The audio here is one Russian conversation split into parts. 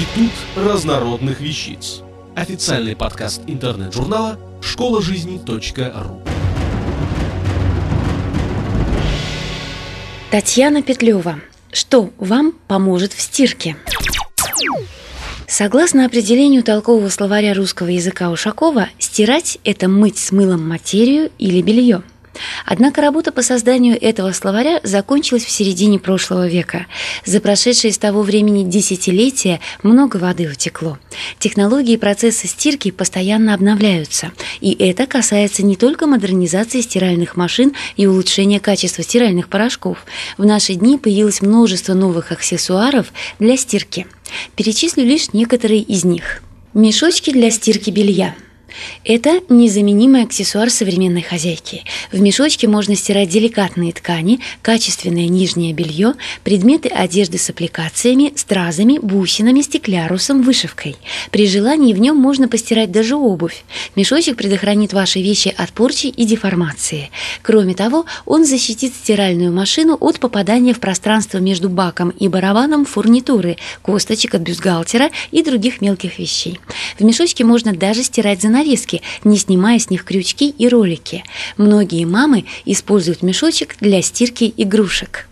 Институт разнородных вещиц. Официальный подкаст интернет-журнала школа жизни.ру. Татьяна Петлева. Что вам поможет в стирке? Согласно определению толкового словаря русского языка Ушакова, стирать – это мыть с мылом материю или белье – Однако работа по созданию этого словаря закончилась в середине прошлого века. За прошедшие с того времени десятилетия много воды утекло. Технологии и процессы стирки постоянно обновляются. И это касается не только модернизации стиральных машин и улучшения качества стиральных порошков. В наши дни появилось множество новых аксессуаров для стирки. Перечислю лишь некоторые из них. Мешочки для стирки белья – это незаменимый аксессуар современной хозяйки. В мешочке можно стирать деликатные ткани, качественное нижнее белье, предметы одежды с аппликациями, стразами, бусинами, стеклярусом, вышивкой. При желании в нем можно постирать даже обувь. Мешочек предохранит ваши вещи от порчи и деформации. Кроме того, он защитит стиральную машину от попадания в пространство между баком и барабаном фурнитуры, косточек от бюстгальтера и других мелких вещей. В мешочке можно даже стирать занавески занавески, не снимая с них крючки и ролики. Многие мамы используют мешочек для стирки игрушек.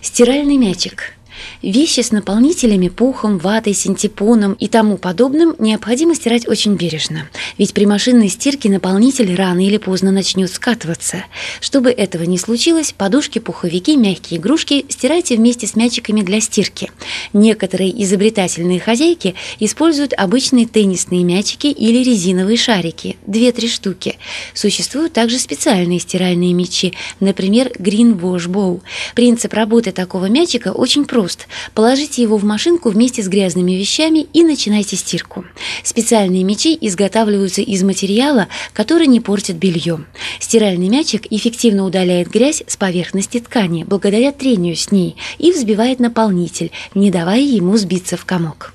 Стиральный мячик – Вещи с наполнителями, пухом, ватой, синтепоном и тому подобным необходимо стирать очень бережно, ведь при машинной стирке наполнитель рано или поздно начнет скатываться. Чтобы этого не случилось, подушки, пуховики, мягкие игрушки стирайте вместе с мячиками для стирки. Некоторые изобретательные хозяйки используют обычные теннисные мячики или резиновые шарики, 2-3 штуки. Существуют также специальные стиральные мячи, например, Green Wash Bow. Принцип работы такого мячика очень прост прост. Положите его в машинку вместе с грязными вещами и начинайте стирку. Специальные мячи изготавливаются из материала, который не портит белье. Стиральный мячик эффективно удаляет грязь с поверхности ткани благодаря трению с ней и взбивает наполнитель, не давая ему сбиться в комок.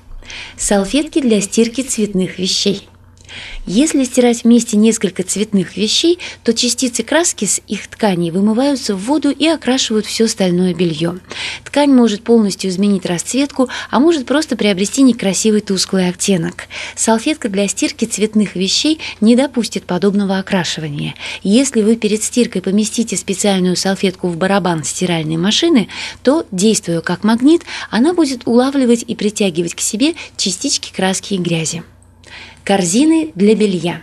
Салфетки для стирки цветных вещей. Если стирать вместе несколько цветных вещей, то частицы краски с их тканей вымываются в воду и окрашивают все остальное белье. Ткань может полностью изменить расцветку, а может просто приобрести некрасивый тусклый оттенок. Салфетка для стирки цветных вещей не допустит подобного окрашивания. Если вы перед стиркой поместите специальную салфетку в барабан стиральной машины, то, действуя как магнит, она будет улавливать и притягивать к себе частички краски и грязи. Корзины для белья.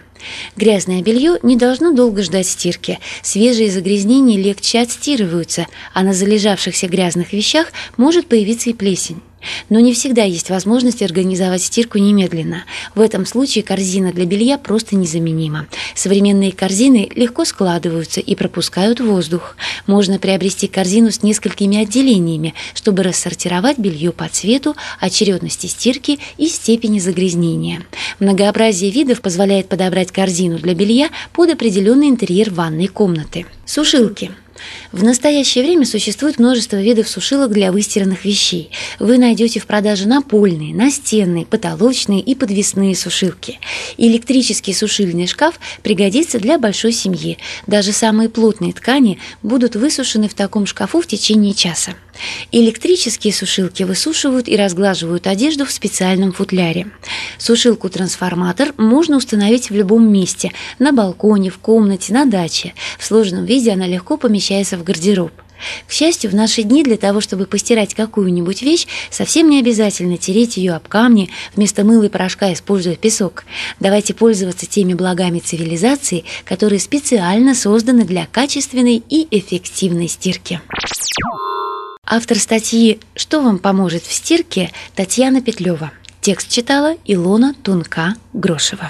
Грязное белье не должно долго ждать стирки. Свежие загрязнения легче отстирываются, а на залежавшихся грязных вещах может появиться и плесень. Но не всегда есть возможность организовать стирку немедленно. В этом случае корзина для белья просто незаменима. Современные корзины легко складываются и пропускают воздух. Можно приобрести корзину с несколькими отделениями, чтобы рассортировать белье по цвету, очередности стирки и степени загрязнения. Многообразие видов позволяет подобрать корзину для белья под определенный интерьер ванной комнаты. Сушилки – в настоящее время существует множество видов сушилок для выстиранных вещей. Вы найдете в продаже напольные, настенные, потолочные и подвесные сушилки. Электрический сушильный шкаф пригодится для большой семьи. Даже самые плотные ткани будут высушены в таком шкафу в течение часа. Электрические сушилки высушивают и разглаживают одежду в специальном футляре. Сушилку-трансформатор можно установить в любом месте – на балконе, в комнате, на даче. В сложном виде она легко помещается в гардероб. К счастью, в наши дни для того, чтобы постирать какую-нибудь вещь, совсем не обязательно тереть ее об камни, вместо мыла и порошка используя песок. Давайте пользоваться теми благами цивилизации, которые специально созданы для качественной и эффективной стирки. Автор статьи «Что вам поможет в стирке» Татьяна Петлева. Текст читала Илона Тунка-Грошева.